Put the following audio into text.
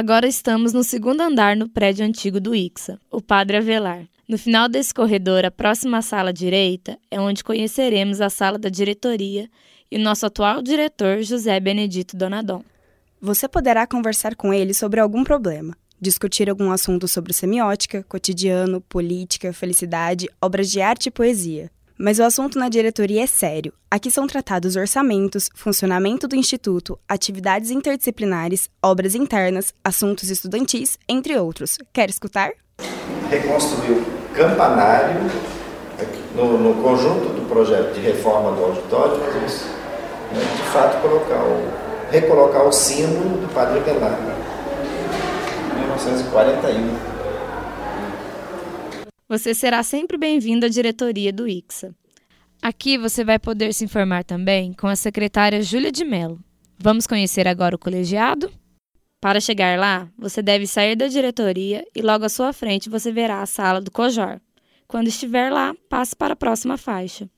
Agora estamos no segundo andar no prédio antigo do IXA, o Padre Avelar. No final desse corredor, a próxima sala direita é onde conheceremos a sala da diretoria e o nosso atual diretor, José Benedito Donadon. Você poderá conversar com ele sobre algum problema, discutir algum assunto sobre semiótica, cotidiano, política, felicidade, obras de arte e poesia. Mas o assunto na diretoria é sério. Aqui são tratados orçamentos, funcionamento do instituto, atividades interdisciplinares, obras internas, assuntos estudantis, entre outros. Quer escutar? Reconstruir o campanário no, no conjunto do projeto de reforma do auditório, né, de fato, colocar o, recolocar o símbolo do Padre Velar, 1941. Você será sempre bem-vindo à diretoria do IXA. Aqui você vai poder se informar também com a secretária Júlia de Mello. Vamos conhecer agora o colegiado? Para chegar lá, você deve sair da diretoria e logo à sua frente você verá a sala do COJOR. Quando estiver lá, passe para a próxima faixa.